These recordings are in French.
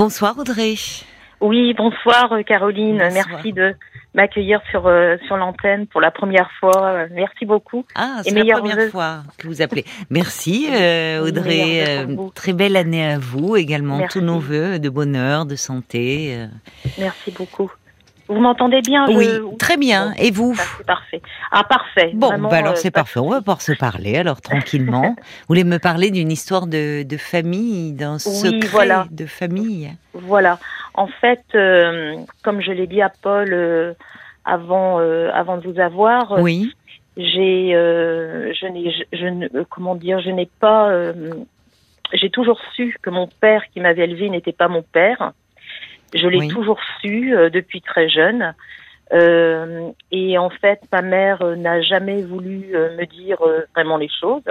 Bonsoir Audrey. Oui, bonsoir euh, Caroline. Bonsoir. Merci de m'accueillir sur euh, sur l'antenne pour la première fois. Euh, Merci beaucoup. Ah, c'est la première vœux. fois que vous appelez. Merci euh, Audrey. Euh, très belle année à vous également. Merci. Tous nos voeux de bonheur, de santé. Merci beaucoup. Vous m'entendez bien je- Oui, très bien. Et vous parfait. Ah parfait. Bon, Vraiment, bah alors euh, c'est pas- parfait. On va pouvoir se parler alors tranquillement. vous voulez me parler d'une histoire de, de famille, d'un secret voilà. de famille? Voilà. En fait, euh, comme je l'ai dit à Paul euh, avant avant de vous avoir, Oui. j'ai je n'ai je, je ne comment dire je n'ai pas j'ai toujours su que mon père qui m'avait élevé n'était pas mon père je l'ai Oui. toujours su euh, depuis très jeune Euh, et en fait ma mère euh, n'a jamais voulu euh, me dire euh, vraiment les choses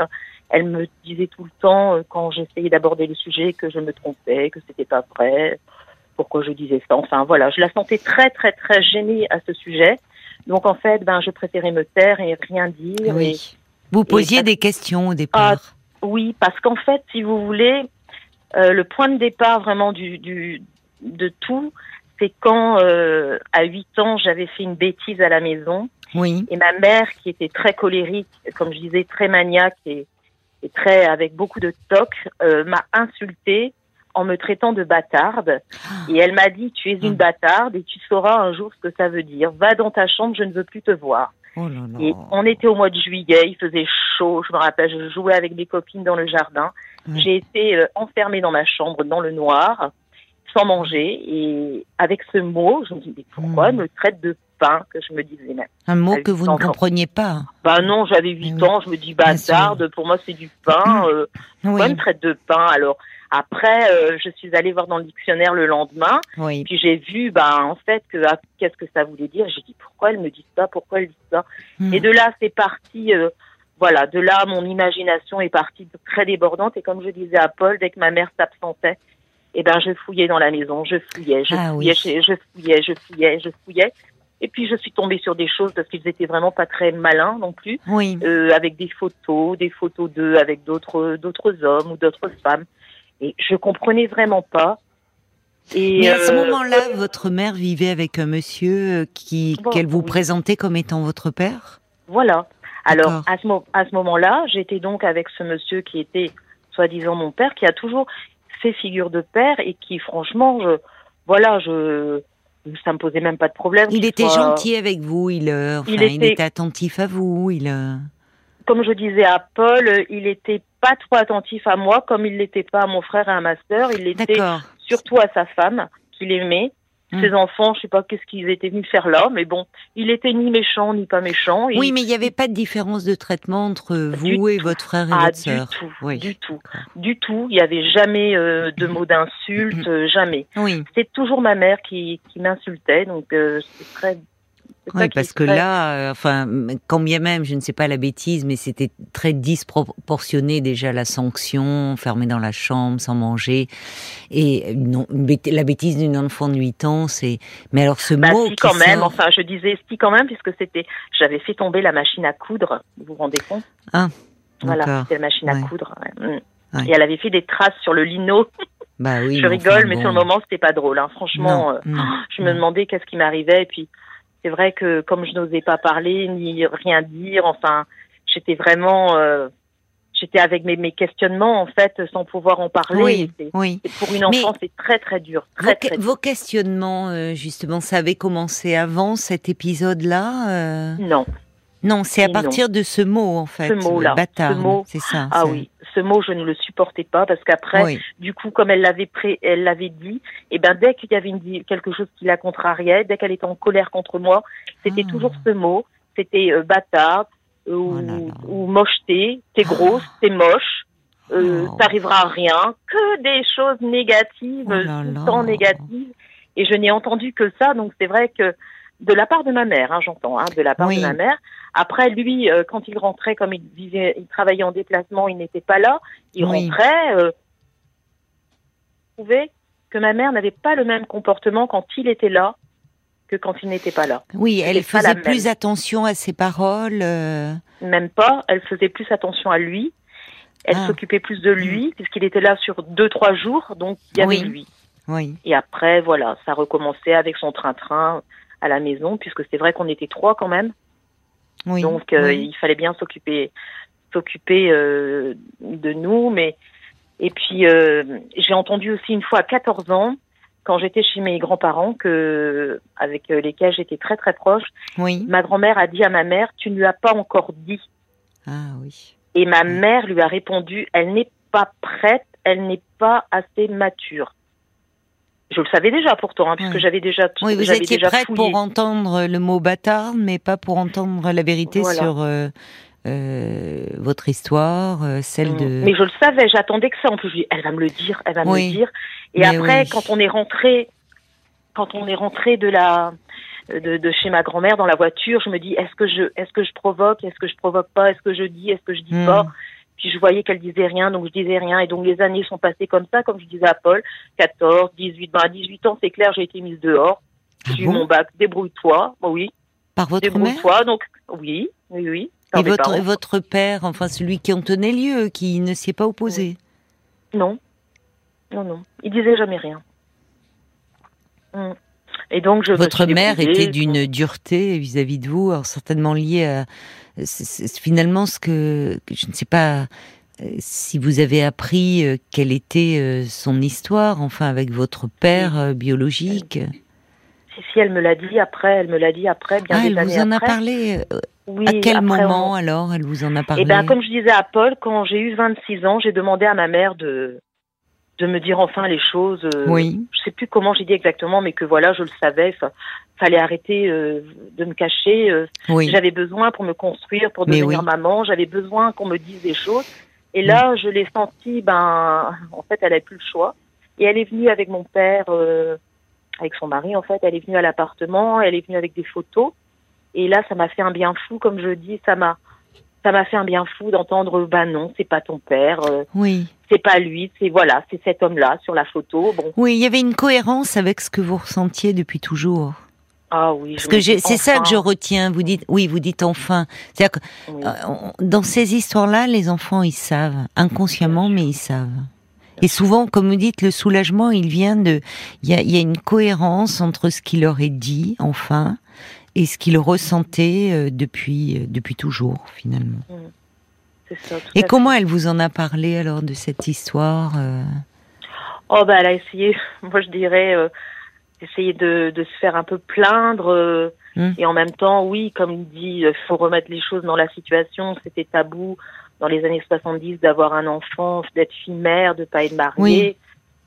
elle me disait tout le temps euh, quand j'essayais d'aborder le sujet que je me trompais que c'était pas vrai pourquoi je disais ça enfin voilà je la sentais très très très gênée à ce sujet donc en fait, ben, je préférais me taire et rien dire. Et- Oui. Vous posiez des questions au départ. oui, parce qu'en fait, si vous voulez, euh, le point de départ vraiment du, du de tout, c'est quand euh, à 8 ans, j'avais fait une bêtise à la maison oui. et ma mère, qui était très colérique, comme je disais, très maniaque et, et très avec beaucoup de toc, euh, m'a insultée en me traitant de bâtarde. Et elle m'a dit, tu es une Hmm. bâtarde et tu sauras un jour ce que ça veut dire. Va dans ta chambre, je ne veux plus te voir. Oh là là. Et on était au mois de juillet, il faisait chaud, je me rappelle, je jouais avec mes copines dans le jardin. J'ai été euh, enfermée dans ma chambre, dans le noir, sans manger. Et avec ce mot, je me dis, mais pourquoi Mm. elle me traite de pain que je me disais même? Un mot que vous ne compreniez pas. Bah non, j'avais 8 oui. ans, je me dis bâtarde, pour moi c'est du pain. Euh, Oui. pourquoi elle me traite de pain? Alors après, euh, je suis allée voir dans le dictionnaire le lendemain. Oui. Puis j'ai vu, ben en fait, que ah, qu'est-ce que ça voulait dire? J'ai dit pourquoi elle me dit ça, pourquoi elle dit ça? Hmm. Et de là, c'est parti. euh, voilà, de là, mon imagination est partie très débordante. Et comme je disais à Paul, dès que ma mère s'absentait, eh ben, je fouillais dans la maison, je fouillais, je Ah fouillais, oui. chez- je fouillais, je fouillais, je fouillais. Et puis je suis tombée sur des choses parce qu'ils étaient vraiment pas très malins non plus, Oui. euh, avec des photos, des photos d'eux avec d'autres d'autres hommes ou d'autres femmes. Et je comprenais vraiment pas. Et Mais à ce euh, moment-là, votre mère vivait avec un monsieur euh, qui Bon, qu'elle vous oui. présentait comme étant votre père? Voilà. Alors, D'accord. à ce, mo- à ce moment-là, j'étais donc avec ce monsieur qui était, soi-disant, mon père, qui a toujours fait figure de père et qui, franchement, je, voilà, je, ça me posait même pas de problème. Il était soit- gentil avec vous. Il, euh, enfin, Il il, était- attentif à vous. Il. euh, Comme je disais à Paul, il était pas trop attentif à moi, comme il l'était pas à mon frère et à ma sœur. Il était surtout à sa femme, qu'il aimait. Hmm. Ses enfants, je sais pas qu'est-ce qu'ils étaient venus faire là, mais bon, il était ni méchant ni pas méchant. et Oui, mais il n'y avait pas de différence de traitement entre Du vous et votre frère et Ah, votre du sœur. tout, Oui. du tout, du tout. Il y avait jamais euh, de mots d'insulte, euh, jamais. Oui. C'est toujours ma mère qui, qui m'insultait, donc euh, c'est très. Oui, parce que là, euh, enfin, quand bien même, je ne sais pas la bêtise, mais c'était très disproportionné déjà la sanction, fermé dans la chambre, sans manger, et non, bêt- la bêtise d'une enfant de 8 ans, c'est. Mais alors ce Bah mot si quand même, enfin je disais si quand même puisque c'était, j'avais fait tomber la machine à coudre, vous vous rendez compte? Ah, Voilà, c'était la machine Ouais. à coudre. ouais. Mm. Ouais. Et elle avait fait des traces sur le lino. Bah oui. je rigole, enfin, mais bon. sur le moment c'était pas drôle. Hein. Franchement, euh, je me demandais qu'est-ce qui m'arrivait. Et puis c'est vrai que comme je n'osais pas parler ni rien dire, enfin j'étais vraiment, euh, j'étais avec mes, mes questionnements en fait sans pouvoir en parler. Oui, oui. pour une enfant, c'est très très dur, Vos, très dur. vos questionnements, euh, justement, ça avait commencé avant cet épisode-là euh? Non. Non, c'est à Non. partir de ce mot, en fait. Ce mot-là, le Bâtard. ce mot. C'est ça. Ah oui, ce mot je ne le supportais pas parce qu'après, Oui. du coup, comme elle l'avait pré- elle l'avait dit, et ben dès qu'il y avait une, quelque chose qui la contrariait, dès qu'elle était en colère contre moi, c'était Ah. toujours ce mot, c'était euh, bâtard euh, ou, Oh là là. ou mocheté, t'es grosse, t'es moche, euh, Oh. t'arriveras à rien, que des choses négatives, Oh là tout là. le temps négatives, et je n'ai entendu que ça, donc c'est vrai que de la part de ma mère, hein, j'entends, hein, de la part Oui. de ma mère. Après, lui, euh, quand il rentrait, comme il vivait, il travaillait en déplacement, il n'était pas là. Il Oui. rentrait. Euh, je trouvais que ma mère n'avait pas le même comportement quand il était là que quand il n'était pas là. Oui, elle faisait plus même. attention à ses paroles. euh, Même pas. Elle faisait plus attention à lui. Elle Ah. s'occupait plus de lui puisqu'il était là sur deux trois jours, donc il y avait Oui. lui. Oui. Et après, voilà, ça recommençait avec son train-train à la maison, puisque c'est vrai qu'on était trois quand même. Oui. Donc euh, oui. il fallait bien s'occuper s'occuper euh, de nous. Mais et puis euh, j'ai entendu aussi une fois à 14 ans, quand j'étais chez mes grands-parents, que avec euh, lesquels j'étais très très proche, Oui. ma grand-mère a dit à ma mère "Tu ne lui as pas encore dit." Ah oui. Et ma mère lui a répondu "Elle n'est pas prête, elle n'est pas assez mature." Je le savais déjà pourtant, hein, puisque Ouais. j'avais déjà Oui, vous étiez prête fouillé. pour entendre le mot bâtard, mais pas pour entendre la vérité Voilà. sur euh, euh, votre histoire, euh, celle de. Mm. Mais je le savais, j'attendais que ça. En plus, je dis, elle va me le dire, elle va me le dire. Et Mais après, oui. quand on est rentré, quand on est rentré de la, de, de chez ma grand-mère dans la voiture, je me dis, est-ce que je, est-ce que je provoque, est-ce que je provoque pas, est-ce que je dis, est-ce que je dis Hmm. pas? Puis je voyais qu'elle disait rien, donc je disais rien. Et donc les années sont passées comme ça, comme je disais à Paul, 14, 18, ben à 18 ans, c'est clair, j'ai été mise dehors. Ah J'ai eu bon? mon bac, débrouille-toi. Bon, oui, Par votre mère débrouille-toi. Donc, oui, oui, oui. Et votre, votre père, enfin celui qui en tenait lieu, qui ne s'y est pas opposé? Non. Non, non. Il disait jamais rien. Mm. Et donc, je Votre mère était d'une dureté vis-à-vis de vous, alors certainement liée à c'est- finalement ce que je ne sais pas euh, si vous avez appris euh, quelle était euh, son histoire, enfin avec votre père biologique. Si, si, elle me l'a dit après, elle me l'a dit après, bien Ah, elle vous en a parlé. Oui, à quel moment on- alors elle vous en a parlé Eh ben, comme je disais à Paul, quand j'ai eu 26 ans, j'ai demandé à ma mère de de me dire enfin les choses. Oui. Je sais plus comment j'ai dit exactement, mais que voilà, je le savais. Fa- fallait arrêter euh, de me cacher. euh, Oui. J'avais besoin pour me construire, pour devenir oui. maman. J'avais besoin qu'on me dise des choses. Et là, je l'ai senti. Ben, en fait, elle avait plus le choix. Et elle est venue avec mon père, euh, avec son mari. En fait, elle est venue à l'appartement. Elle est venue avec des photos. Et là, ça m'a fait un bien fou, comme je dis. Ça m'a, ça m'a fait un bien fou d'entendre. Ben non, c'est pas ton père. Oui. c'est pas lui. C'est voilà, c'est cet homme-là sur la photo. Bon. Oui, il y avait une cohérence avec ce que vous ressentiez depuis toujours. Ah oui. Parce que c'est ça que je retiens. Vous dites, oui, vous dites enfin. C'est-à-dire que Oui. Euh, dans ces histoires-là, les enfants, ils savent, inconsciemment, mais ils savent. Et souvent, comme vous dites, le soulagement, il vient de... Il y a, il y a une cohérence entre ce qui leur est dit, enfin, et ce qu'ils ressentaient euh, depuis, euh, depuis toujours, finalement. C'est ça, Et comment elle vous en a parlé, alors, de cette histoire euh? Oh bah elle a essayé, moi je dirais, euh, essayer de, de se faire un peu plaindre Hmm. et en même temps, oui, comme il dit, il faut remettre les choses dans la situation. C'était tabou dans les années 70 d'avoir un enfant, d'être fille-mère, de pas être mariée.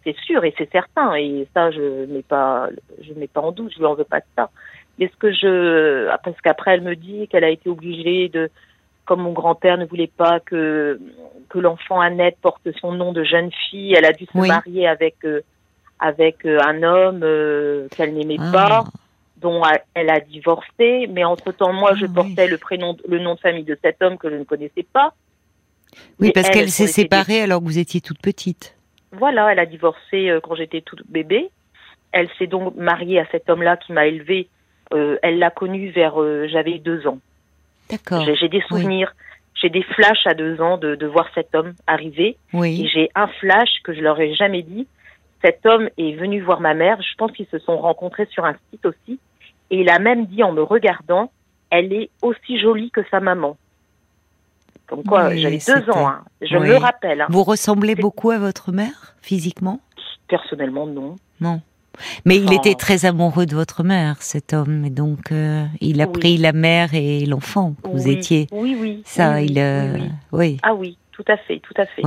C'est sûr et c'est certain et ça je mets pas, je mets pas en doute, je lui en veux pas de ça. Mais ce que je, ah, parce qu'après elle me dit qu'elle a été obligée de, comme mon grand-père ne voulait pas que que l'enfant Annette porte son nom de jeune fille, elle a dû se Oui. marier avec euh, avec euh, un homme euh, qu'elle n'aimait Ah. pas, dont elle a divorcé. Mais entre temps, moi, Ah, je oui. portais le prénom, le nom de famille de cet homme que je ne connaissais pas. Oui, parce elle, qu'elle s'est séparée alors que vous étiez toute petite. Voilà, elle a divorcé euh, quand j'étais toute bébé. Elle s'est donc mariée à cet homme-là qui m'a élevée. Euh, elle l'a connu vers euh, j'avais deux ans. D'accord. J'ai des souvenirs, j'ai des flashs à deux ans de, de voir cet homme arriver. Et Oui. j'ai un flash que je leur ai jamais dit. Cet homme est venu voir ma mère. Je pense qu'ils se sont rencontrés sur un site aussi. Et il a même dit en me regardant, elle est aussi jolie que sa maman. Comme quoi, Oui, j'avais deux ans. hein. Je Oui. me rappelle. hein. Vous ressemblez beaucoup à votre mère, physiquement? Personnellement, non. Non. Mais il était très amoureux de votre mère, cet homme, et donc euh, il a Oui. pris la mère et l'enfant que vous étiez. Oui, oui. Ça, il. euh, oui. Ah oui, tout à fait, tout à fait.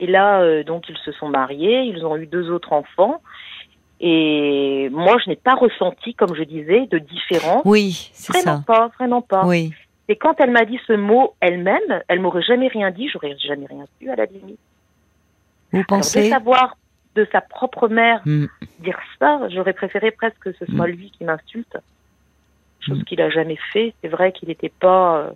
Et là, euh, donc, ils se sont mariés, ils ont eu deux autres enfants. Et moi, je n'ai pas ressenti, comme je disais, de différence. Oui, c'est Vraiment ça. pas, vraiment pas. Oui. Et quand elle m'a dit ce mot elle-même, elle m'aurait jamais rien dit, j'aurais jamais rien su à la limite. Vous Alors, de pensez savoir de sa propre mère Hmm. dire ça, j'aurais préféré presque que ce soit lui qui m'insulte. Chose Mm. qu'il a jamais fait. C'est vrai qu'il n'était pas, euh,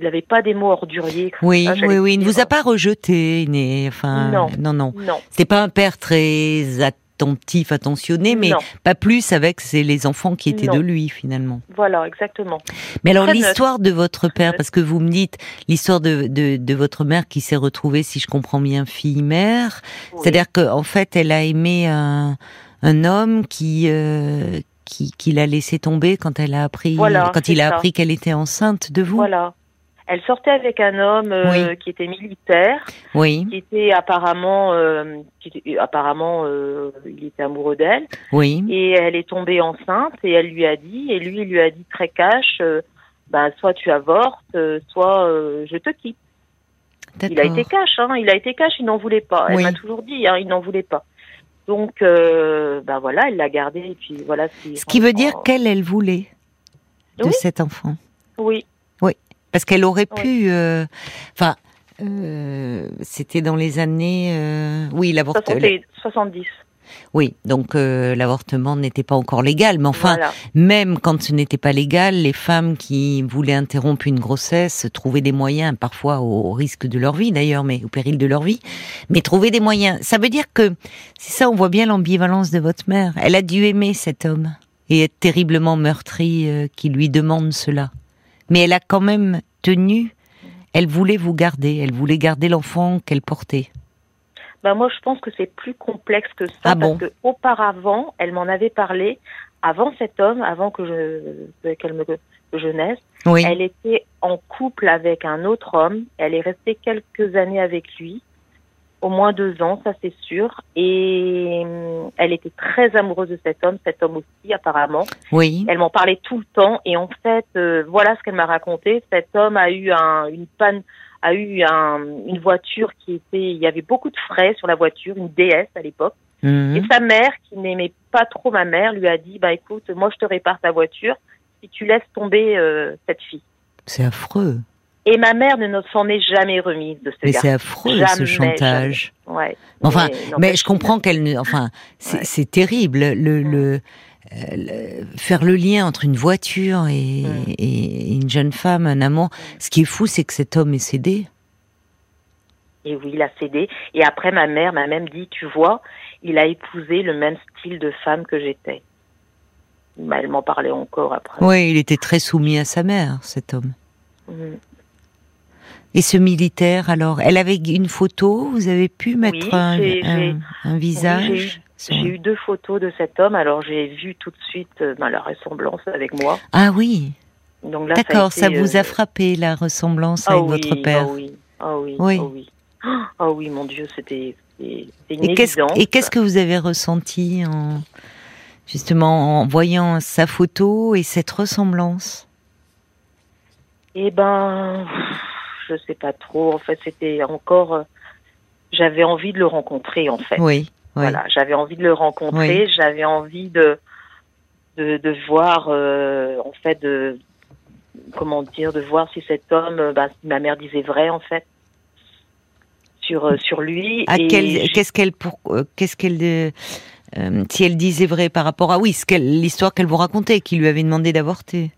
il n'avait pas des mots orduriers. Oui, ça, oui, oui. Il ne vous a pas rejeté, né, enfin. Non. non, non. Non. C'était pas un père très attentif, attentionné, mais Non. pas plus avec c'est les enfants qui étaient Non. de lui finalement. Voilà, exactement. Mais alors l'histoire de votre père, parce que vous me dites l'histoire de, de, de votre mère qui s'est retrouvée, si je comprends bien, fille-mère, Oui. c'est-à-dire qu'en fait elle a aimé un, un homme qui, euh, qui qui l'a laissé tomber quand elle a appris, Voilà, quand il a ça. appris qu'elle était enceinte de vous. Voilà. Elle sortait avec un homme euh, Oui. qui était militaire, Oui, qui était apparemment, euh, qui était- apparemment, euh, il était amoureux d'elle, oui. et elle est tombée enceinte et elle lui a dit, et lui il lui a dit très cash, euh, ben soit tu avortes, euh, soit euh, je te quitte. Il a été cash, hein, il a été cash, il n'en voulait pas. Elle Oui. m'a toujours dit, hein, il n'en voulait pas. Donc, euh, ben voilà, elle l'a gardé et puis voilà. Ce qui veut dire qu'elle, elle voulait de Oui. cet enfant. Oui, Parce qu'elle aurait pu. euh, Enfin, euh, c'était dans les années. euh, oui, l'avortement. 60 et 70. Oui, donc euh, l'avortement n'était pas encore légal, mais enfin, voilà. même quand ce n'était pas légal, les femmes qui voulaient interrompre une grossesse trouvaient des moyens, parfois au risque de leur vie d'ailleurs, mais au péril de leur vie, mais trouvaient des moyens. Ça veut dire que c'est ça, on voit bien l'ambivalence de votre mère. Elle a dû aimer cet homme et être terriblement meurtrie euh, qui lui demande cela, mais elle a quand même tenu. Elle voulait vous garder, elle voulait garder l'enfant qu'elle portait. Bah moi, je pense que c'est plus complexe que ça Ah parce bon? que auparavant, elle m'en avait parlé avant cet homme, avant que je qu'elle me que je naisse. Oui, Elle était en couple avec un autre homme. Elle est restée quelques années avec lui, au moins deux ans, ça c'est sûr. Et hum, elle était très amoureuse de cet homme, cet homme aussi apparemment. oui, Elle m'en parlait tout le temps et en fait, euh, voilà ce qu'elle m'a raconté. Cet homme a eu un, une panne, a eu un, une voiture qui était, il y avait beaucoup de frais sur la voiture, une DS à l'époque. Mhm. Et sa mère, qui n'aimait pas trop ma mère, lui a dit, bah écoute, moi je te répare ta voiture si tu laisses tomber euh, cette fille. c'est affreux. Et ma mère ne s'en est jamais remise de ce Mais c'est affreux Jamais, ce chantage. Ouais. Enfin, non, mais je comprends qu'elle ne. Enfin, c'est Ouais. terrible. Le, le, le- faire le lien entre une voiture et, Mm. et une jeune femme, un amant. Ce qui est fou, c'est que cet homme est cédé. Et oui, il a cédé. Et après, ma mère m'a même dit, tu vois, il a épousé le même style de femme que j'étais. Elle m'en parlait encore après. Oui, il était très soumis à sa mère, cet homme. Mm. Et ce militaire, alors, elle avait une photo. Vous avez pu mettre Oui, un, visage. Oui, j'ai eu deux photos de cet homme, alors j'ai vu tout de suite euh, bah, la ressemblance avec moi. Ah oui, d'accord. Ça, été, vous euh, a frappé la ressemblance ah avec oui, votre père. Ah oui, ah oui, Oui. ah oui. Ah oui, mon Dieu, c'était une Et qu'est-ce, et qu'est-ce que vous avez ressenti en justement en voyant sa photo et cette ressemblance? Eh ben, je sais pas trop. En fait, c'était encore. euh, J'avais envie de le rencontrer, en fait. Oui, oui. Voilà, j'avais envie de le rencontrer. J'avais envie de de, de voir, euh, en fait, de comment dire, de voir si cet homme, euh, bah, si ma mère disait vrai, en fait, sur sur lui. À quel, qu'est-ce qu'elle pour, qu'est-ce qu'elle euh, si elle disait vrai par rapport à oui, ce qu'elle, l'histoire qu'elle vous racontait, qui lui avait demandé d'avorter?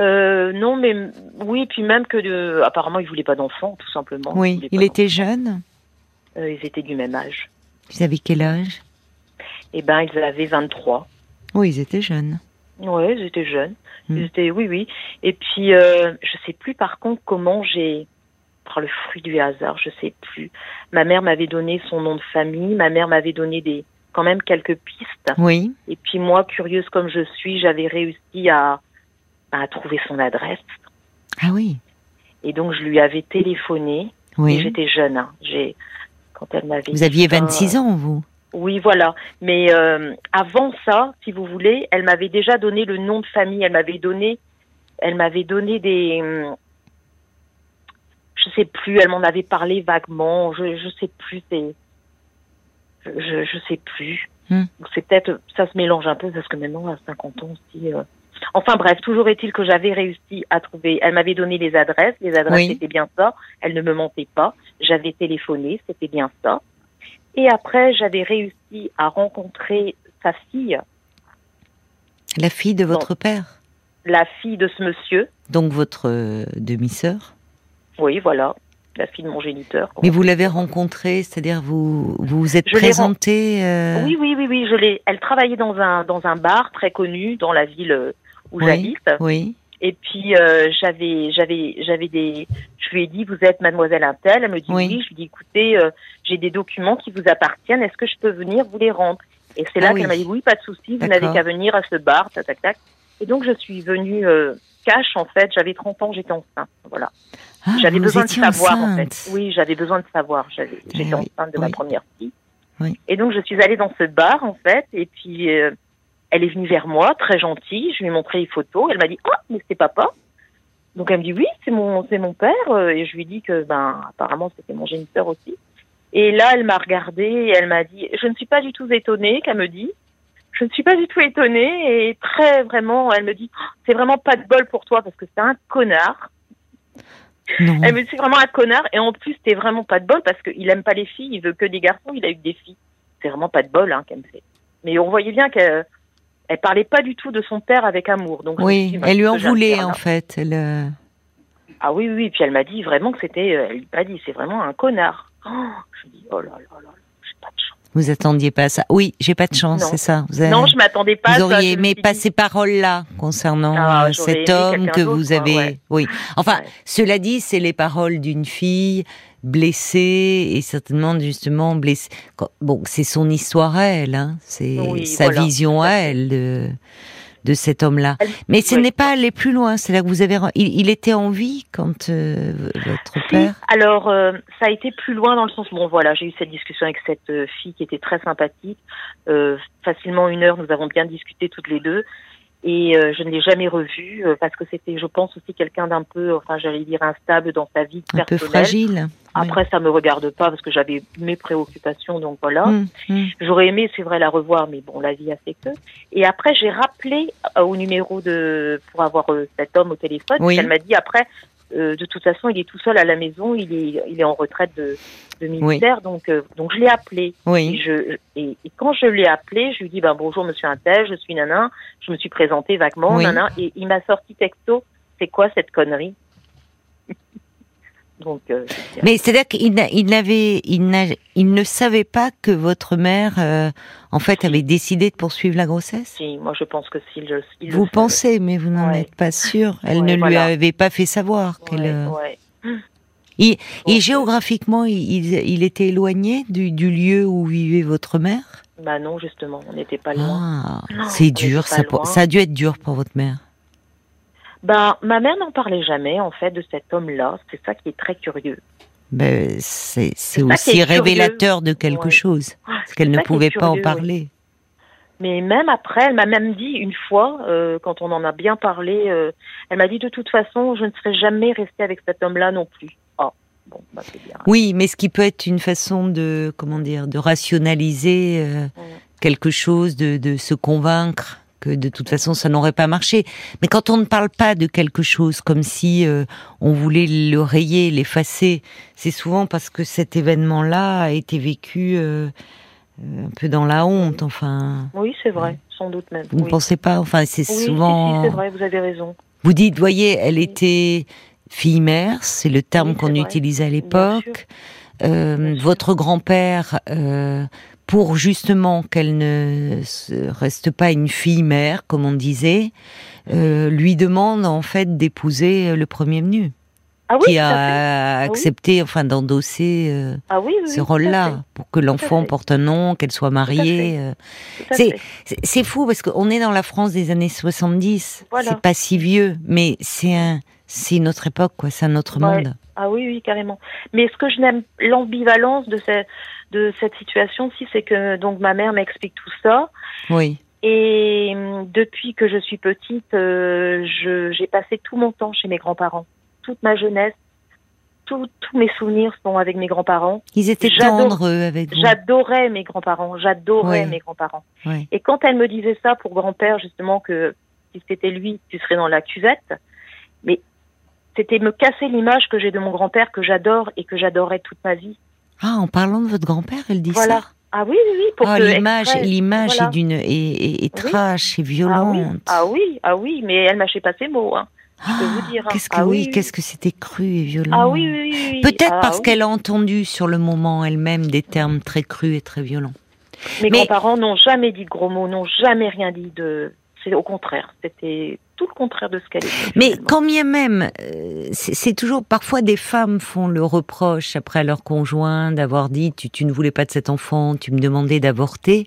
Euh, non, mais oui, puis même que de, apparemment, il voulait pas d'enfant, tout simplement. Oui, il pas était jeune. Euh, ils étaient du même âge. Vous avez quel âge? Eh ben, ils avaient 23. Oui, ils étaient jeunes. Ouais, ils étaient jeunes. Hmm. Ils étaient, oui, oui. Et puis, euh, je sais plus par contre comment j'ai, par le fruit du hasard, je sais plus. Ma mère m'avait donné son nom de famille. Ma mère m'avait donné des, quand même quelques pistes. Oui. Et puis moi, curieuse comme je suis, j'avais réussi à, à trouver son adresse. Ah oui. Et donc, je lui avais téléphoné. Oui. j'étais jeune. Hein. J'ai, quand elle m'avait. Vous aviez ça, 26 ans, vous. Oui, voilà. Mais euh, avant ça, si vous voulez, elle m'avait déjà donné le nom de famille. Elle m'avait donné, elle m'avait donné des, hum, je sais plus. Elle m'en avait parlé vaguement. Je je sais plus. Je je sais plus. Hmm. C'est peut-être ça se mélange un peu parce que maintenant à 50 ans aussi. euh. Enfin bref, toujours est-il que j'avais réussi à trouver. Elle m'avait donné les adresses. Les adresses Oui. c'était bien ça. Elle ne me mentait pas. J'avais téléphoné, c'était bien ça. Et après, j'avais réussi à rencontrer sa fille, La fille de votre père? la fille de ce monsieur. Donc votre euh, demi-sœur? Oui, voilà. la fille de mon géniteur. Mais vous l'avez rencontrée, c'est-à-dire vous vous, vous êtes présentée euh... Oui, oui, oui, oui, je l'ai. Elle travaillait dans un dans un bar très connu dans la ville euh, où oui, j'habite. Oui. Et puis euh, j'avais j'avais j'avais des je lui ai dit vous êtes mademoiselle Intel. Elle me dit oui, Oui. je lui dis écoutez euh, j'ai des documents qui vous appartiennent. Est-ce que je peux venir vous les rendre? Et c'est là Ah oui. qu'elle m'a dit oui pas de souci. Vous n'avez qu'à venir à ce bar tac tac tac. Et donc je suis venue euh, cash en fait. J'avais 30 ans j'étais enceinte. Voilà. Ah, j'avais besoin de savoir en fait. oui j'avais besoin de savoir. J'étais Eh oui, enceinte de ma première fille. Oui. et donc je suis allée dans ce bar en fait. Et puis euh, elle est venue vers moi très gentille je lui ai montré les photos elle m'a dit ah mais c'est papa donc elle me dit oui, c'est mon c'est mon père euh, et je lui dis que ben apparemment c'était mon géniteur aussi. Et là elle m'a regardée et elle m'a dit je ne suis pas du tout étonnée qu'elle me dit je ne suis pas du tout étonnée et très vraiment elle me dit Oh, c'est vraiment pas de bol pour toi parce que c'est un connard. Non. Elle me dit c'est vraiment un connard et en plus c'est vraiment pas de bol parce qu'il aime pas les filles, il veut que des garçons, il a eu que des filles. C'est vraiment pas de bol hein qu'elle me fait. Mais on voyait bien qu'elle elle parlait pas du tout de son père avec amour. Donc Oui, elle lui en voulait en là fait. Elle, euh, Ah oui, oui, puis elle m'a dit vraiment que c'était, euh, elle m'a dit, c'est vraiment un connard. Oh, je dis, oh là là là, là, j'ai pas de chance. Vous attendiez pas à ça Oui, j'ai pas de chance, c'est ça. Vous, avez- Non, je m'attendais pas à vous auriez aimé pas dit- ces paroles-là concernant Ah, euh, cet homme que vous quoi, avez. ouais. Oui. Enfin, Ouais. cela dit, c'est les paroles d'une fille blessée et certainement justement blessée. Bon, c'est son histoire à elle, hein. C'est Oui, sa voilà, vision à elle de, de cet homme-là. Mais ce oui. n'est pas aller plus loin. C'est là que vous avez. Il, il était en vie quand euh, votre Si, père? Alors, euh, ça a été plus loin dans le sens, bon voilà, j'ai eu cette discussion avec cette euh, fille qui était très sympathique. Euh, facilement une heure, nous avons bien discuté toutes les deux. Et euh, je ne l'ai jamais revue euh, parce que c'était, je pense, aussi quelqu'un d'un peu, enfin j'allais dire instable dans sa vie Un peu personnelle. fragile. Après, ça me regarde pas parce que j'avais mes préoccupations, donc voilà. Hum, hum. J'aurais aimé, c'est vrai, la revoir, mais bon, la vie a fait que. Et après, j'ai rappelé euh, au numéro de pour avoir cet homme au téléphone. Oui. Elle m'a dit après, euh, de toute façon, il est tout seul à la maison, il est il est en retraite de, de militaire, donc euh, donc je l'ai appelé. Et, Oui. je, et, et quand je l'ai appelé, je lui dis ben bonjour Monsieur Intel, je suis Nana. Je me suis présentée vaguement, Oui. Nana, et il m'a sorti texto. C'est quoi cette connerie? Donc. euh, Mais c'est-à-dire qu'il il n'avait, il, ne savait pas que votre mère, euh, en fait, avait décidé de poursuivre la grossesse? si, moi je pense que s'il le. il le Vous pensez, mais vous n'en Ouais. êtes pas sûr. Elle Ouais, ne lui avait pas fait savoir qu'elle. Ouais, euh, ouais. Et géographiquement, il, était éloigné du, du lieu où vivait votre mère? Bah non, justement, on n'était pas loin. Ah, c'est dur. loin. ça a dû être dur pour votre mère. Ben, ma mère n'en parlait jamais, en fait, de cet homme-là. C'est ça qui est très curieux. Ben, c'est aussi curieux. révélateur de quelque Ouais. chose, Ah, parce qu'elle ne pouvait pas en parler. Mais même après, elle m'a même dit une fois, euh, quand on en a bien parlé, euh, elle m'a dit de toute façon, je ne serai jamais restée avec cet homme-là non plus. Ah, bon, bah c'est bien. Oui, mais ce qui peut être une façon de comment dire, de rationaliser euh, quelque chose, de, de se convaincre que de toute façon ça n'aurait pas marché. Mais quand on ne parle pas de quelque chose comme si euh, on voulait le rayer, l'effacer, c'est souvent parce que cet événement-là a été vécu euh, euh, un peu dans la honte. Enfin, Oui, c'est vrai, sans doute même. vous ne oui. pensez pas Enfin, c'est Oui, souvent. si, c'est vrai, vous avez raison. Vous dites, voyez, elle était fille-mère, c'est le terme Oui, qu'on utilisait à l'époque. Euh, votre grand-père, euh, pour justement qu'elle ne reste pas une fille-mère, comme on disait, euh, lui demande en fait d'épouser le premier venu, Ah oui, qui a oui. accepté, enfin, d'endosser euh, Ah oui, ce rôle-là, pour que l'enfant porte un nom, qu'elle soit mariée. euh. C'est- fou parce qu'on est dans la France des années 70. Voilà. C'est pas si vieux, mais c'est un, c'est une autre époque, quoi. C'est un autre Ouais. monde. Ah oui, oui, carrément. Mais ce que je n'aime, l'ambivalence de, ce- de cette situation-ci, c'est que donc ma mère m'explique tout ça. Oui. Et hum, depuis que je suis petite, euh, j'ai passé tout mon temps chez mes grands-parents, toute ma jeunesse. tout- tous mes souvenirs sont avec mes grands-parents. Ils étaient tendres avec vous. J'adorais mes grands-parents, j'adorais Ouais. mes grands-parents. Ouais. Et quand elle me disait ça pour grand-père, justement, que si c'était lui, tu serais dans la cuvette, mais c'était me casser l'image que j'ai de mon grand-père que j'adore et que j'adorerai toute ma vie. Ah, en parlant de votre grand-père, elle dit Voilà. ça. Ah oui, oui, oui. Pour Ah, que l'image, l'image voilà. est d'une est, est- est Oui. trash et Ah oui, violente. ah oui, ah oui, mais elle mâchait pas ses mots. Hein. Je peux vous dire. hein. Qu'est-ce que Ah oui, qu'est-ce que c'était cru et violent. Ah oui, oui, oui. Peut-être Ah parce qu'elle a entendu sur le moment elle-même des termes très crus et très violents. Mes Mais- grands-parents n'ont jamais dit de gros mots, n'ont jamais rien dit de. C'est au contraire. C'était tout le contraire de ce qu'elle était. Mais finalement. quand bien même, euh, c'est c'est toujours parfois des femmes font le reproche après à leur conjoint d'avoir dit tu, tu ne voulais pas de cet enfant, tu me demandais d'avorter.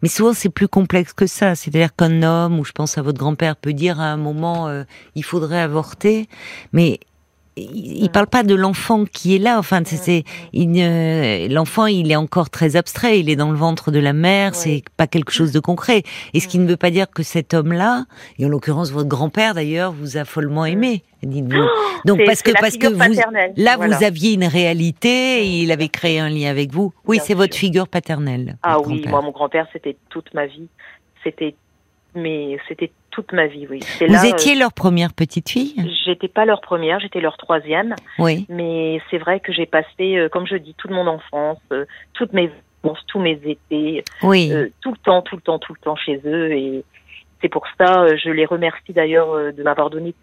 Mais souvent c'est plus complexe que ça. C'est-à-dire qu'un homme, ou je pense à votre grand-père, peut dire à un moment euh, il faudrait avorter, mais il, parle pas de l'enfant qui est là. Enfin, c'est- il l'enfant, il est encore très abstrait. Il est dans le ventre de la mère. C'est pas quelque chose de concret. Et ce qui ne veut pas dire que cet homme-là, et en l'occurrence votre grand-père d'ailleurs, vous a follement aimé. Dites-vous. Donc C'est- parce que parce que vous là voilà. vous aviez une réalité et il avait créé un lien avec vous. Oui, c'est votre figure paternelle. Ah votre oui, moi mon grand-père c'était toute ma vie. C'était mais c'était toute ma vie, oui. Vous là, étiez leur première petite fille. euh, J'étais pas leur première, j'étais leur troisième. Oui. Mais c'est vrai que j'ai passé, euh, comme je dis, toute mon enfance, euh, toutes mes vacances, tous mes étés, Oui. euh, tout le temps, tout le temps, tout le temps chez eux. Et c'est pour ça, euh, je les remercie d'ailleurs euh, de m'avoir donné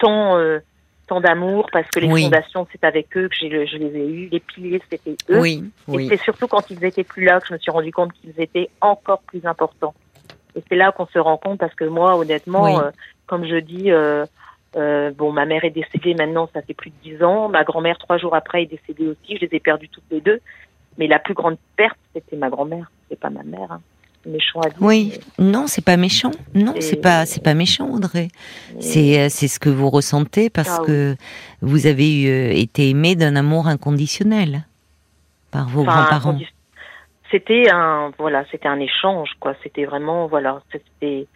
tant, euh, tant d'amour, parce que les Oui. fondations, c'est avec eux que je les ai eus. Les piliers, c'était eux. oui. Et Oui. c'est surtout quand ils étaient plus là que je me suis rendu compte qu'ils étaient encore plus importants. Et c'est là qu'on se rend compte parce que moi, honnêtement, Oui. euh, comme je dis, euh, euh, bon, ma mère est décédée maintenant, ça fait plus de dix ans. Ma grand-mère, trois jours après, est décédée aussi. Je les ai perdues toutes les deux. Mais la plus grande perte, c'était ma grand-mère. C'est pas ma mère. Hein. Méchant à dire. Oui. Non, c'est pas méchant. Non, c'est pas c'est pas méchant, Audrey. C'est c'est ce que vous ressentez parce Ah oui. que vous avez eu, été aimé d'un amour inconditionnel par vos Enfin, grands-parents. C'était un, voilà, c'était un échange, quoi. C'était vraiment, voilà, c'était,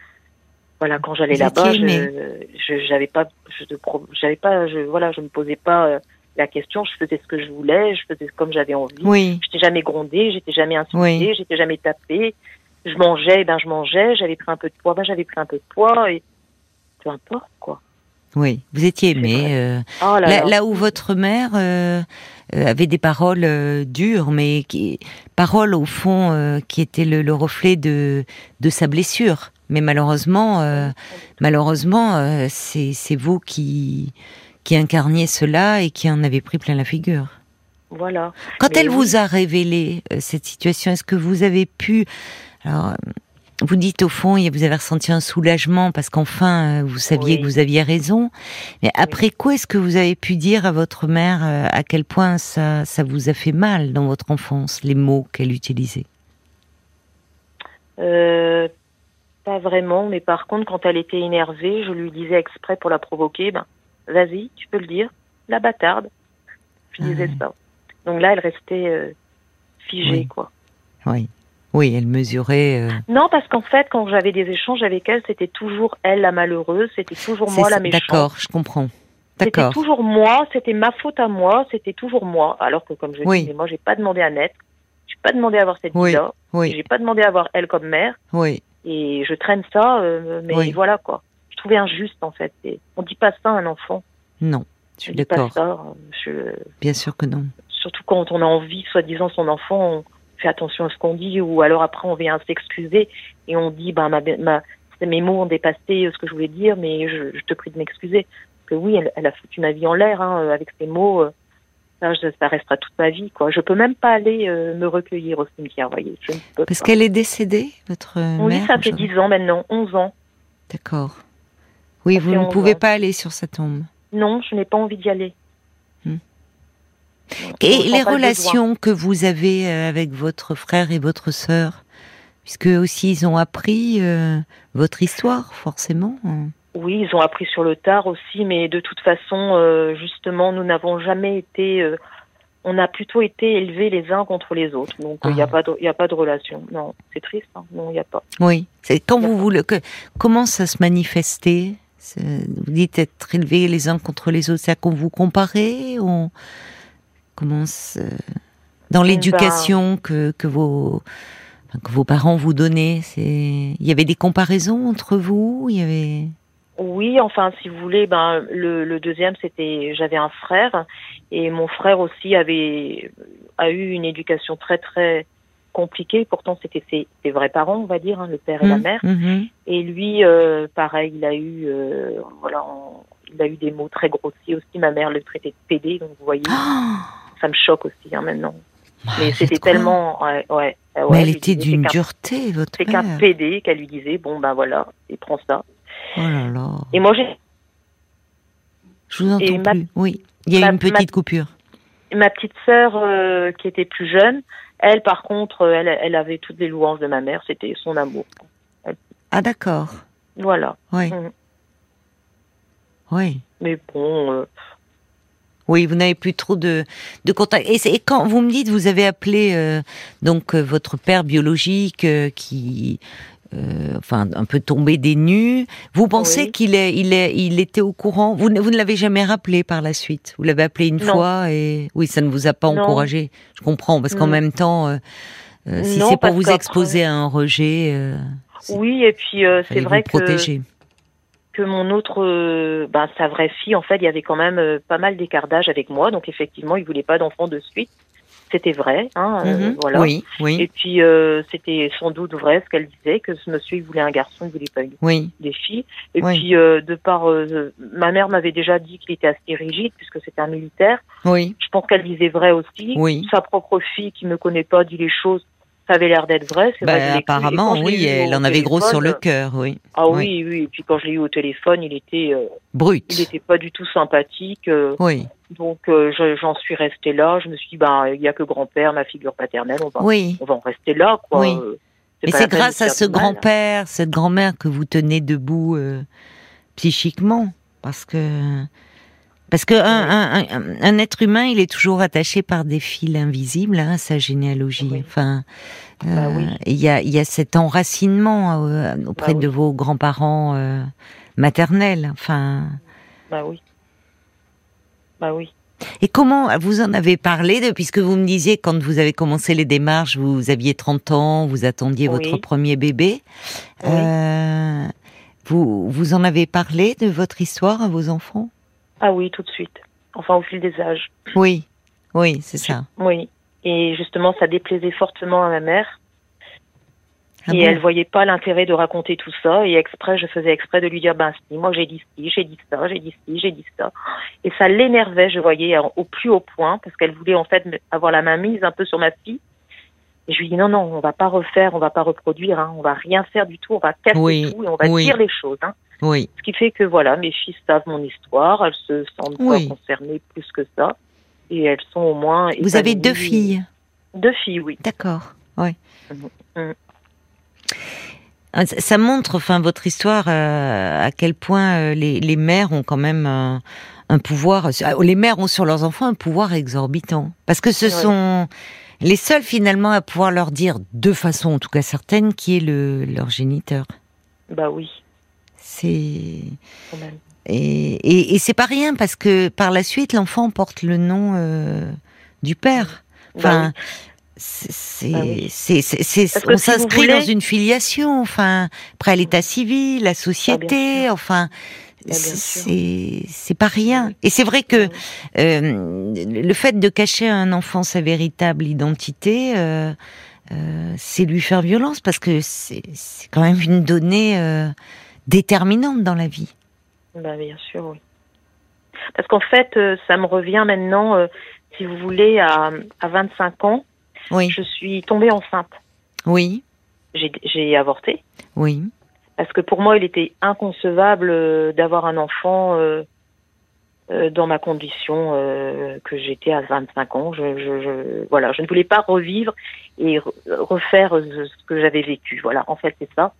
voilà, quand j'allais là-bas, je, j'avais pas, je, j'avais pas, je, voilà, je me posais pas euh, la question. Je faisais ce que je voulais, je faisais comme j'avais envie. Oui, J'étais jamais grondée, j'étais jamais insultée, Oui. j'étais jamais tapée. Je mangeais, ben je mangeais. J'avais pris un peu de poids, ben j'avais pris un peu de poids et peu importe, quoi. Oui. Vous étiez aimé. euh, Oh là là, là. là où votre mère euh, euh, avait des paroles euh, dures, mais qui, paroles au fond qui étaient le, le reflet de, de sa blessure. Mais malheureusement, malheureusement, c'est c'est vous qui qui incarniez cela et qui en avez pris plein la figure. Voilà. Quand Mais elle oui. vous a révélé cette situation, est-ce que vous avez pu alors vous dites au fond, vous avez ressenti un soulagement parce qu'enfin euh, vous saviez Oui. que vous aviez raison. Mais après quoi est-ce que vous avez pu dire à votre mère euh, à quel point ça, ça vous a fait mal dans votre enfance, les mots qu'elle utilisait? Euh, pas vraiment, mais par contre, quand elle était énervée, je lui disais exprès pour la provoquer, ben, vas-y, tu peux le dire, la bâtarde. Je Ah disais ça. Donc là, elle restait euh, figée, Oui. quoi. Oui, oui, elle mesurait. euh, Non, parce qu'en fait, quand j'avais des échanges avec elle, c'était toujours elle la malheureuse, c'était toujours moi la méchante. D'accord, je comprends. C'était toujours moi, c'était ma faute à moi, c'était toujours moi. Alors que, comme je Oui. disais, moi, j'ai pas demandé à naître, j'ai pas demandé à avoir cette Oui. vie-là, Oui, j'ai pas demandé à avoir elle comme mère. oui, Et je traîne ça, euh, mais voilà quoi. Je trouvais injuste en fait. Et on dit pas ça à un enfant. non, je suis d'accord. euh, je- Bien sûr que non. Surtout quand on a envie, soi-disant son enfant, on fait attention à ce qu'on dit, ou alors après on vient s'excuser et on dit, ben ma, ma, mes mots ont dépassé euh, ce que je voulais dire, mais je, je te prie de m'excuser. Parce que oui, elle, elle a foutu ma vie en l'air hein, euh, avec ses mots. euh, Ça, restera toute ma vie, quoi. Je peux même pas aller euh, me recueillir au cimetière, voyez. Je ne peux Parce qu'elle est décédée, votre dit mère ça fait aujourd'hui 10 ans maintenant, 11 ans. D'accord. Oui, Ça vous ne 11 pouvez ans. pas aller sur sa tombe. Non, je n'ai pas envie d'y aller. Et les relations que vous avez euh, avec votre frère et votre sœur, puisque aussi ils ont appris euh, votre histoire, forcément. hein. Oui, ils ont appris sur le tard aussi, mais de toute façon, euh, justement, nous n'avons jamais été. euh, on a plutôt été élevés les uns contre les autres. Donc, il n'y Ah. a, pas de- y a pas de relation. Non, c'est triste. hein. Non, il n'y a pas. Oui. C'est quand vous voulez. Que, comment ça se manifestait? C'est- Vous dites être élevés les uns contre les autres, c'est qu'on vous comparait on commence dans l'éducation que, que vos que vos parents vous donnaient. C'est il y avait des comparaisons entre vous. Il y avait? Oui, enfin, si vous voulez, ben le, le deuxième, c'était j'avais un frère et mon frère aussi avait a eu une éducation très très compliquée. Pourtant, c'était ses, ses vrais parents, on va dire, hein, le père et la Mhm, mère. mhm. Et lui, euh, pareil, il a eu, euh, voilà, on- il a eu des mots très grossiers aussi. Ma mère le traitait de pédé, donc vous voyez, ça me choque aussi hein, maintenant. Bah, Mais c'était tellement. Ouais, ouais, ouais, Mais elle était d'une dureté, votre C'est qu'un pédé qu'elle lui disait, bon ben voilà, et prends ça. Oh là là. Et moi, j'ai Je vous entends ma- plus. Oui, il y a ma- une petite coupure. ma petite sœur euh, qui était plus jeune, elle par contre, euh, elle, elle avait toutes les louanges de ma mère, c'était son amour. Ah d'accord. Voilà. Oui. Mhm. Oui. Mais bon, euh, Oui, vous n'avez plus trop de, de contact. Et, et quand vous me dites, vous avez appelé euh, donc euh, votre père biologique euh, qui, euh, enfin, un peu tombé des nues. Vous pensez Oui. qu'il est, il est, il était au courant? Vous, ne- vous ne l'avez jamais rappelé par la suite? Vous l'avez appelé une Non. fois et oui, ça ne vous a pas Non. encouragé? Je comprends parce qu'en Non. même temps, euh, euh, si c'est pour vous exposer à un rejet, euh, oui, et puis euh, c'est vrai vous que, protéger. Que mon autre, euh, ben, sa vraie fille, en fait, il y avait quand même euh, pas mal d'écart d'âge avec moi, donc effectivement, il voulait pas d'enfant de suite. C'était vrai, hein, euh, Mhm. voilà. Oui, oui, Et puis c'était sans doute vrai ce qu'elle disait, que ce monsieur il voulait un garçon, il voulait pas une- oui, des filles. Et Oui. puis de par, ma mère m'avait déjà dit qu'il était assez rigide puisque c'était un militaire. oui, Je pense qu'elle disait vrai aussi. oui. Sa propre fille qui me connaît pas dit les choses. Ça avait l'air d'être vrai. Bah, vrai, cru. Apparemment, oui, elle en avait gros sur le cœur, oui. Ah Oui. oui, oui. Et puis quand je l'ai eu au téléphone, il était, euh, Brut. il était pas du tout sympathique. euh, Oui, donc euh, je- j'en suis restée là. Je me suis dit, ben il y a que grand-père, ma figure paternelle. On va, oui. on va en rester là, quoi. Oui. Mais c'est grâce à ce mal. grand-père, cette grand-mère que vous tenez debout psychiquement, parce que parce que un, un, un- un être humain, il est toujours attaché par des fils invisibles hein, à sa généalogie. Oui. Enfin, euh, Bah oui. il y a il y a cet enracinement euh, auprès Bah de oui. vos grands-parents euh, maternels. Enfin, Bah oui. Bah oui. et comment vous en avez parlé de puisque vous me disiez quand vous avez commencé les démarches, vous aviez 30 ans, vous attendiez votre premier bébé. Euh, vous, vous en avez parlé de votre histoire à vos enfants? Ah oui, tout de suite. Enfin, au fil des âges. Oui, oui, c'est ça. Oui. Et justement, ça déplaisait fortement à ma mère. Ah et bon? elle voyait pas l'intérêt de raconter tout ça. Et exprès, je faisais exprès de lui dire, ben si, moi j'ai dit ci, j'ai dit ça, j'ai dit ci, j'ai dit ça. Et ça l'énervait, je voyais, au plus haut point, parce qu'elle voulait en fait avoir la main mise un peu sur ma fille. Et je lui dis, non, non, on va pas refaire, on va pas reproduire, hein, on va rien faire du tout, on va casser Oui, tout et on va oui. dire les choses. Hein. Oui, Ce qui fait que voilà, mes filles savent mon histoire, elles se sentent Oui. pas concernées plus que ça. Et elles sont au moins. vous avez deux filles, Deux filles, oui. d'accord. Oui. Mhm. Ah, Ça montre, enfin, votre histoire, euh, à quel point euh, les, les mères ont quand même un, un pouvoir. ah, Les mères ont sur leurs enfants un pouvoir exorbitant, parce que ce Ouais. sont les seuls finalement à pouvoir leur dire de façon, en tout cas certaine, qui est le leur géniteur. Bah oui, C'est et, et, et c'est pas rien parce que par la suite l'enfant porte le nom euh, du père. Enfin, Bah c'est c'est Bah oui. on si s'inscrit voulez- dans une filiation. Enfin, après l'état civil, la société. sûr. enfin, c'est pas rien. Oui. Et c'est vrai que oui. euh, le fait de cacher à un enfant sa véritable identité, euh, euh, c'est lui faire violence parce que c'est c'est quand même une donnée déterminante dans la vie. Bah, bien sûr, oui. Parce qu'en fait, euh, ça me revient maintenant, euh, si vous voulez, à, à 25 ans, Oui, je suis tombée enceinte. oui, J'ai avorté. oui. Parce que pour moi, il était inconcevable euh, d'avoir un enfant euh, dans ma condition que j'étais à 25 ans. Je, je, je- voilà, je ne voulais pas revivre et re- refaire ce que j'avais vécu. Voilà, en fait, c'est ça.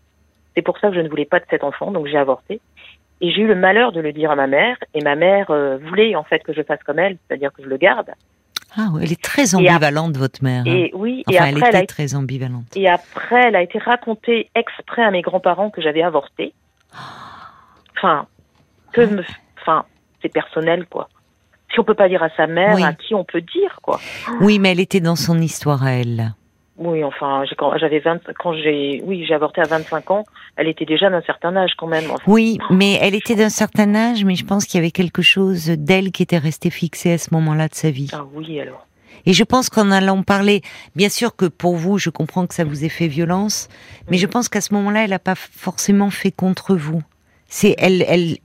C'est pour ça que je ne voulais pas de cet enfant, donc j'ai avorté. Et j'ai eu le malheur de le dire à ma mère, et ma mère euh, voulait en fait que je fasse comme elle, c'est-à-dire que je le garde. Ah, elle est très Et ambivalente, votre mère. hein. Et oui, et Enfin, elle après, elle était a très ambivalente. Et après, elle a été racontée exprès à mes grands-parents que j'avais avorté. Enfin, que me, enfin, c'est personnel, quoi. Si on peut pas dire à sa mère, Oui. à qui on peut dire, quoi. Oui, mais elle était dans son histoire à elle. Oui, enfin, quand j'avais 20, quand j'ai, oui, j'ai avorté à 25 ans, elle était déjà d'un certain âge, quand même. Enfin, Oui, mais elle était d'un certain âge, mais je pense qu'il y avait quelque chose d'elle qui était resté fixé à ce moment-là de sa vie. ah oui, alors. Et je pense qu'en allant parler, bien sûr que pour vous, je comprends que ça vous ait fait violence, mais je pense qu'à ce moment-là, elle n'a pas forcément fait contre vous. C'est elle, elle,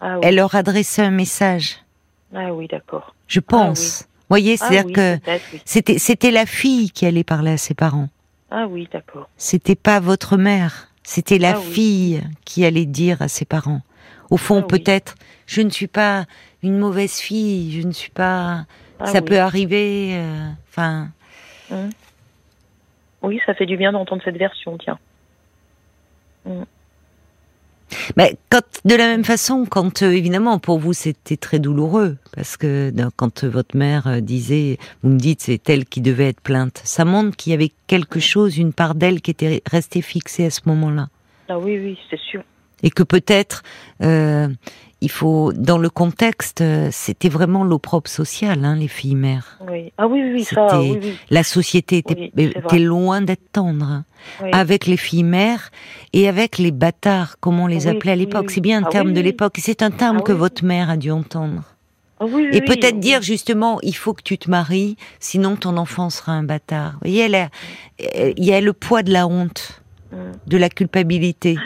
Ah oui. elle leur adressait un message. Ah oui, d'accord. Je pense. Vous voyez, Ah c'est-à-dire oui, que oui. c'était c'était la fille qui allait parler à ses parents. Ah oui, d'accord. C'était pas votre mère. C'était la Ah oui. fille qui allait dire à ses parents. Au fond, Ah peut-être, je ne suis pas une mauvaise fille. Je ne suis pas. Ça peut arriver. euh, Enfin. Hum. Oui, ça fait du bien d'entendre cette version, tiens. Mais quand, de la même façon, quand euh, évidemment pour vous c'était très douloureux parce que non, quand euh, votre mère euh, disait, vous me dites c'est elle qui devait être plainte, ça montre qu'il y avait quelque chose, une part d'elle qui était restée fixée à ce moment-là. Ah oui, oui, c'est sûr. et que peut-être euh, il faut dans le contexte, euh, c'était vraiment l'opprobre social, hein, les filles mères. Oui. Ah oui, oui, ça, C'était- oui, oui. La société était, Oui, était loin d'être tendre. hein oui. avec les filles mères et avec les bâtards, comme on les appelait à l'époque. C'est bien un Ah terme de l'époque. C'est un terme Ah que votre mère a dû entendre. Ah Et peut-être dire justement, il faut que tu te maries, sinon ton enfant sera un bâtard. Vous voyez, il y a le poids de la honte, Hum. de la culpabilité.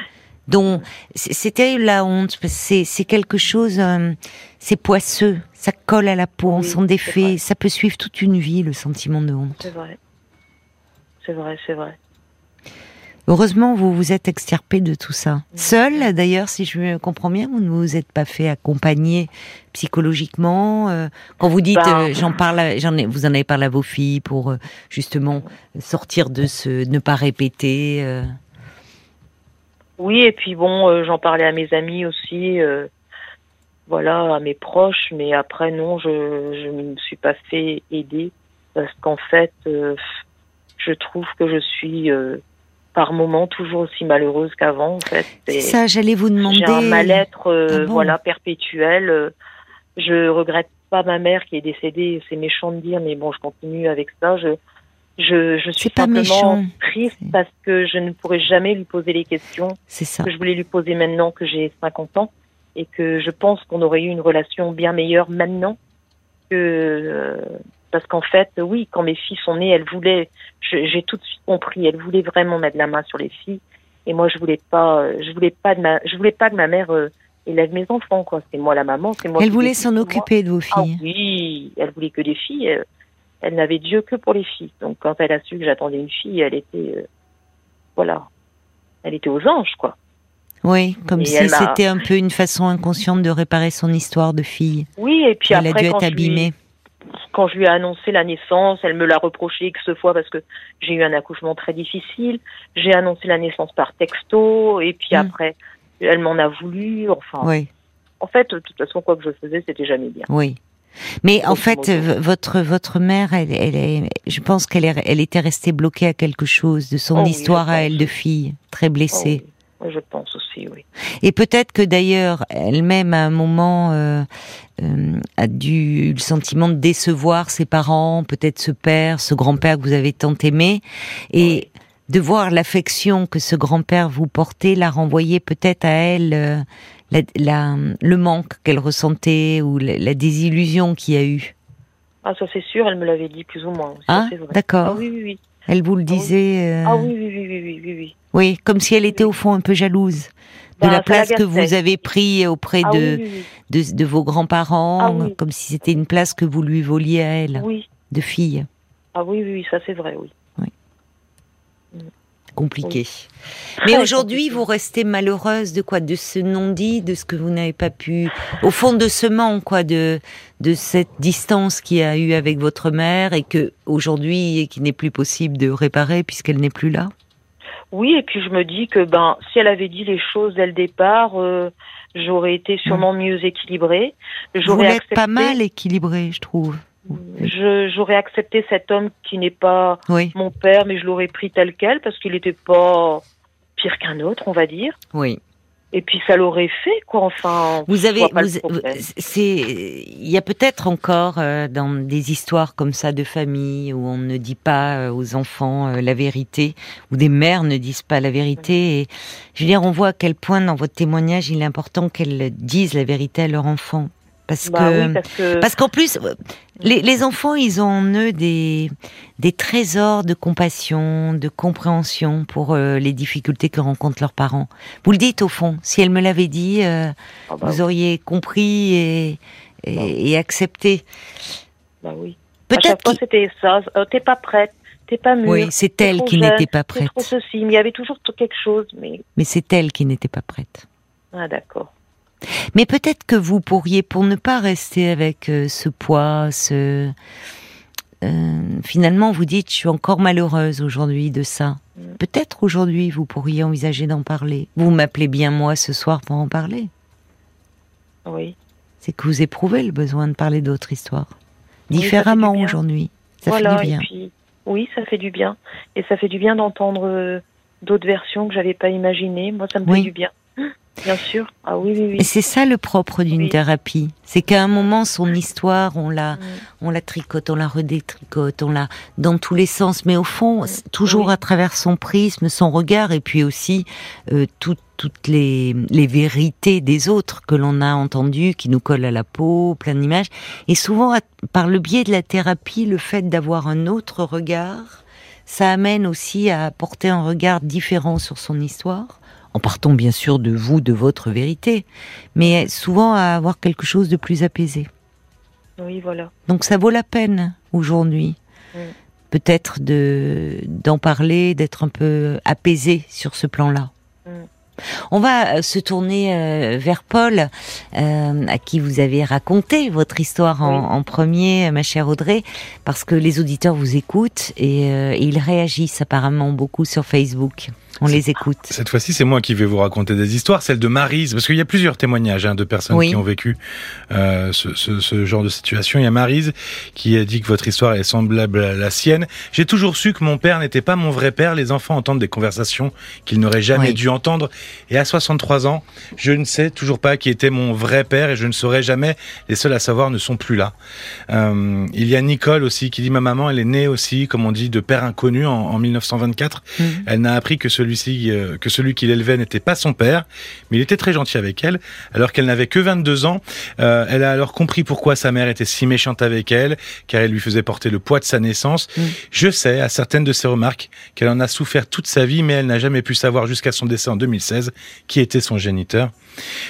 Dont c'est terrible la honte, c'est c'est quelque chose, euh, c'est poisseux, ça colle à la peau, on Oui, s'en défait, ça peut suivre toute une vie le sentiment de honte. C'est vrai. C'est vrai, c'est vrai. Heureusement, vous vous êtes extirpé de tout ça. Seul, d'ailleurs, si je me comprends bien, vous ne vous êtes pas fait accompagner psychologiquement. euh, quand vous dites, Ben- euh, j'en parle, j'en ai, vous en avez parlé à vos filles pour justement sortir de ce, ne pas répéter. Oui, et puis bon, euh, j'en parlais à mes amis aussi, euh, voilà, à mes proches, mais après non, je je ne me suis pas fait aider parce qu'en fait, euh, je trouve que je suis euh, par moments toujours aussi malheureuse qu'avant. En fait, Et ça, j'allais vous demander. j'ai un mal-être, euh, Ah bon? voilà, perpétuel. Je regrette pas ma mère qui est décédée. C'est méchant de dire, mais bon, je continue avec ça. Je je, je suis pas simplement méchant. triste parce que je ne pourrai jamais lui poser les questions ça. que je voulais lui poser maintenant que j'ai 50 ans et que je pense qu'on aurait eu une relation bien meilleure maintenant que euh, parce qu'en fait oui quand mes filles sont nées elles voulaient j'ai tout de suite compris elles voulaient vraiment mettre la main sur les filles et moi je voulais pas euh, je voulais pas de ma je voulais pas que ma mère euh, élève mes enfants quoi c'est moi la maman c'est moi Elle voulait s'en occuper de vos ah filles. oui elle voulait que des filles euh, elle n'avait Dieu que pour les filles donc quand elle a su que j'attendais une fille elle était euh, voilà elle était aux anges quoi Oui, comme Et si c'était un peu une façon inconsciente de réparer son histoire de fille. Oui, et puis Elle a après, dû quand, être je lui, abîmée. quand je lui ai annoncé la naissance, elle me l'a reproché X fois parce que j'ai eu un accouchement très difficile. J'ai annoncé la naissance par texto, et puis Mm. après, elle m'en a voulu. Enfin, Oui, en fait, de toute façon, quoi que je faisais, c'était jamais bien. oui. Mais en fait, votre votre mère, elle, elle est, je pense qu'elle est, elle était restée bloquée à quelque chose de son Oh histoire à elle de fille, très Oh, blessée. oui. Oui, je pense aussi, oui. Et peut-être que d'ailleurs, elle-même à un moment euh, euh, a dû eu le sentiment de décevoir ses parents, peut-être ce père, ce grand-père que vous avez tant aimé, et de voir l'affection que ce grand-père vous portait, la renvoyer peut-être à elle euh, la, la- le manque qu'elle ressentait ou la, la désillusion qu'il y a eu. Ah, ça c'est sûr, elle me l'avait dit plus ou moins. Ça, Ah, d'accord. Ah oui, oui, oui. Elle vous le oui. disait. euh, Ah oui, oui, oui, oui, oui, oui, oui. oui, comme si elle était Oui. au fond un peu jalouse de Bah, la place que vous avez pris auprès Ah de, oui, oui, de, de vos grands-parents, Ah oui. comme si c'était une place que vous lui voliez à elle, oui. Oui. de fille. Ah oui, oui, oui, ça c'est vrai, oui. Compliqué. Mais aujourd'hui, vous restez malheureuse de quoi? De ce non-dit, de ce que vous n'avez pas pu, au fond de ce manque, quoi, de de cette distance qu'il y a eu avec votre mère et que aujourd'hui, et qui n'est plus possible de réparer puisqu'elle n'est plus là? Oui, et puis je me dis que ben si elle avait dit les choses dès le départ, euh, j'aurais été sûrement mieux équilibrée. Vous J'aurais l'êtes accepté, pas mal équilibré, je trouve. J'aurais accepté cet homme qui n'est pas Oui, mon père, mais je l'aurais pris tel quel parce qu'il n'était pas pire qu'un autre, on va dire. oui. Et puis ça l'aurait fait, quoi. Enfin, Vous avez, c'est, il y a peut-être encore euh, dans des histoires comme ça de famille où on ne dit pas euh, aux enfants euh, la vérité, où des mères ne disent pas la vérité. Et je veux dire, on voit à quel point dans votre témoignage il est important qu'elles disent la vérité à leur enfant, Parce bah que parce qu'en plus les, les, enfants ils ont en eux des des trésors de compassion, de compréhension pour euh, les difficultés que rencontrent leurs parents. Vous le dites au fond. Si elle me l'avait dit, euh, ah bah vous auriez compris et et, bah accepté. Bah oui. Peut-être que c'était ça. Euh, t'es pas prête. T'es pas mûre. Oui, c'est elle qui n'était pas prête. Trop ceci. Mais il y avait toujours quelque chose. Mais, mais c'est elle qui n'était pas prête. Ah d'accord. Mais peut-être que vous pourriez, pour ne pas rester avec euh, ce poids, ce euh, finalement vous dites je suis encore malheureuse aujourd'hui de ça. Mm. Peut-être aujourd'hui vous pourriez envisager d'en parler. Vous m'appelez bien moi ce soir pour en parler. Oui. C'est que vous éprouvez le besoin de parler d'autres histoires différemment aujourd'hui. Ça fait du bien. oui, ça fait du bien. Et ça fait du bien d'entendre euh, d'autres versions que j'avais pas imaginées. Moi, ça me fait du bien. Bien sûr. Ah oui, oui, oui. Et c'est ça le propre d'une thérapie. C'est qu'à un moment, son histoire, on la, mm. on la tricote, on la redétricote, on la, dans tous les sens. Mais au fond, mm. toujours à travers son prisme, son regard, et puis aussi, euh, toutes les, les vérités des autres que l'on a entendues, qui nous collent à la peau, plein d'images. Et souvent, par le biais de la thérapie, le fait d'avoir un autre regard, ça amène aussi à porter un regard différent sur son histoire en partant bien sûr de vous, de votre vérité, mais souvent à avoir quelque chose de plus apaisé. Oui, voilà. Donc ça vaut la peine aujourd'hui, peut-être de d'en parler, d'être un peu apaisé sur ce plan-là. Mm. On va euh, se tourner euh, vers Paul, euh, à qui vous avez raconté votre histoire en, premier, ma chère Audrey, parce que les auditeurs vous écoutent et ils réagissent apparemment beaucoup sur Facebook. On les écoute. Cette fois-ci, c'est moi qui vais vous raconter des histoires, celle de Marise, parce qu'il y a plusieurs témoignages hein, de personnes qui ont vécu euh, ce, ce, ce, genre de situation. Il y a Marise qui a dit que votre histoire est semblable à la sienne. J'ai toujours su que mon père n'était pas mon vrai père. Les enfants entendent des conversations qu'ils n'auraient jamais dû entendre. Et à 63 ans, je ne sais toujours pas qui était mon vrai père et je ne saurai jamais. Les seuls à savoir ne sont plus là. Euh, il y a Nicole aussi qui dit ma maman, elle est née aussi, comme on dit, de père inconnu en, en 1924. Mmh. Elle n'a appris que celui celui-ci, euh, que celui qui l'élevait n'était pas son père, mais il était très gentil avec elle. Alors qu'elle n'avait que 22 ans, euh, elle a alors compris pourquoi sa mère était si méchante avec elle, car elle lui faisait porter le poids de sa naissance. Mm. Je sais, à certaines de ses remarques, qu'elle en a souffert toute sa vie, mais elle n'a jamais pu savoir jusqu'à son décès en 2016 qui était son géniteur.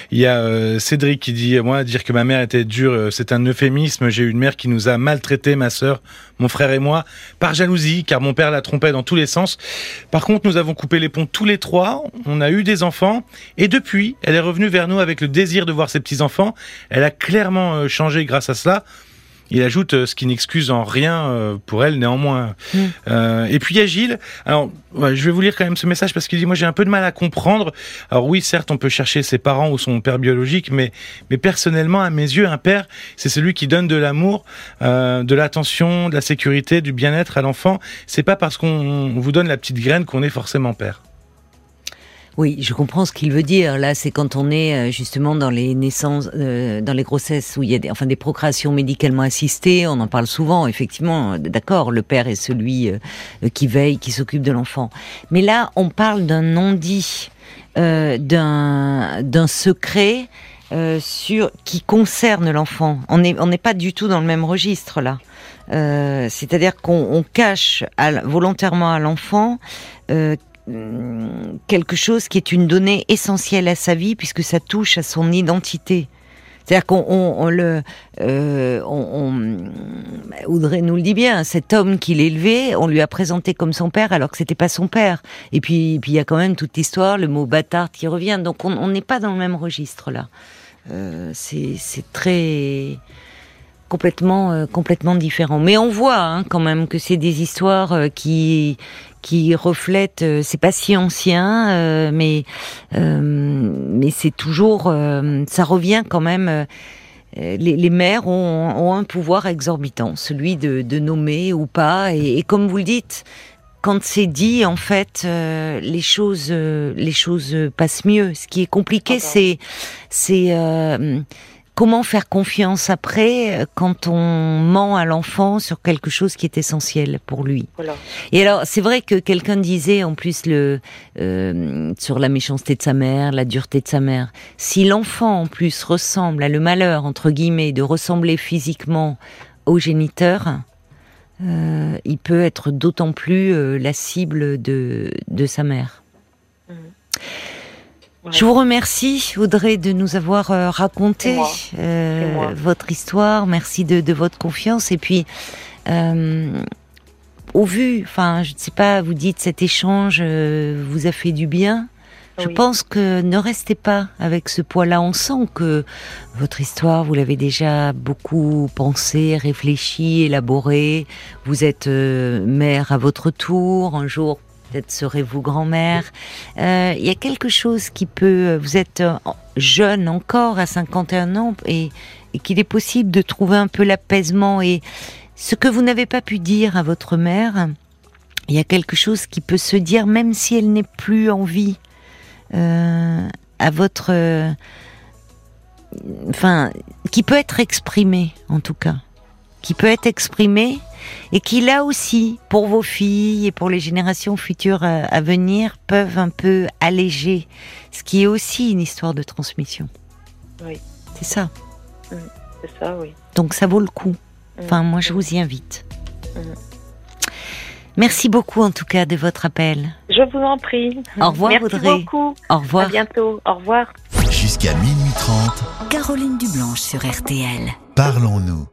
Il y a euh, Cédric qui dit moi dire que ma mère était dure, c'est un euphémisme. J'ai eu une mère qui nous a maltraité, ma sœur, mon frère et moi, par jalousie, car mon père la trompait dans tous les sens. Par contre, nous avons coupé les tous les trois. On a eu des enfants, et depuis, elle est revenue vers nous avec le désir de voir ses petits enfants. Elle a clairement euh, changé grâce à cela. Il ajoute euh, ce qui n'excuse en rien euh, pour elle néanmoins. Mm. Euh, et puis il y a Gilles. Alors je vais vous lire quand même ce message parce qu'il dit moi j'ai un peu de mal à comprendre. Alors oui certes on peut chercher ses parents ou son père biologique, mais mais personnellement à mes yeux un père c'est celui qui donne de l'amour, de l'attention, de la sécurité, du bien-être à l'enfant. C'est pas parce qu'on vous donne la petite graine qu'on est forcément père. Oui, je comprends ce qu'il veut dire. Là, c'est quand on est euh, justement dans les naissances, euh, dans les grossesses où il y a des, enfin des procréations médicalement assistées. On en parle souvent. Effectivement, d'accord, le père est celui euh, qui veille, qui s'occupe de l'enfant. Mais là, on parle d'un non-dit, d'un d'un secret sur qui concerne l'enfant. On n'est on n'est pas du tout dans le même registre là. C'est-à-dire qu'on cache volontairement à l'enfant quelque chose qui est une donnée essentielle à sa vie puisque ça touche à son identité. C'est-à-dire qu'on on, le, euh, on, Audrey nous le dit bien, cet homme qu'il élevait, on lui a présenté comme son père alors que c'était pas son père. Et puis, il y a quand même toute l'histoire, le mot bâtard qui revient. Donc on n'est pas dans le même registre là. Euh, c'est très complètement euh, complètement différent. Mais on voit hein, quand même que c'est des histoires euh, qui qui reflètent. Euh, c'est pas si ancien, mais mais c'est toujours. ça revient quand même. Les, les, mères ont, ont, un pouvoir exorbitant, celui de, de nommer ou pas. Et, et, comme vous le dites, quand c'est dit, en fait, les choses, les choses passent mieux. Ce qui est compliqué, c'est, c'est comment faire confiance après quand on ment à l'enfant sur quelque chose qui est essentiel pour lui? Et alors, c'est vrai que quelqu'un disait en plus le euh, sur la méchanceté de sa mère, la dureté de sa mère. Si l'enfant en plus ressemble à le malheur entre guillemets de ressembler physiquement au géniteur, euh, il peut être d'autant plus euh, la cible de, de sa mère. Mmh. Je vous remercie, Audrey, de nous avoir euh, raconté votre histoire. Merci de, de, votre confiance. Et puis, au vu, enfin, je ne sais pas, vous dites cet échange vous a fait du bien. Je pense que ne restez pas avec ce poids-là. On sent que votre histoire, vous l'avez déjà beaucoup pensé, réfléchi, élaboré. Vous êtes euh, mère à votre tour. Un jour, peut-être serez-vous grand-mère. Euh, il y a quelque chose qui peut... Vous êtes euh, jeune encore, à 51 ans, et, qu'il est possible de trouver un peu l'apaisement. Et ce que vous n'avez pas pu dire à votre mère, il y a quelque chose qui peut se dire, même si elle n'est plus en vie euh, à votre, euh, enfin, qui peut être exprimé en tout cas, qui peut être exprimé et qui là aussi, pour vos filles et pour les générations futures euh, à, venir, peuvent un peu alléger, ce qui est aussi une histoire de transmission. Oui. C'est ça. Mmh. c'est ça, oui. Donc ça vaut le coup. Enfin, moi, je vous y invite. Mmh. Merci beaucoup en tout cas de votre appel. Je vous en prie. Au revoir Merci beaucoup. Au revoir. À bientôt. Au revoir. Jusqu'à minuit 30. Caroline Dublanche sur RTL. Parlons-nous.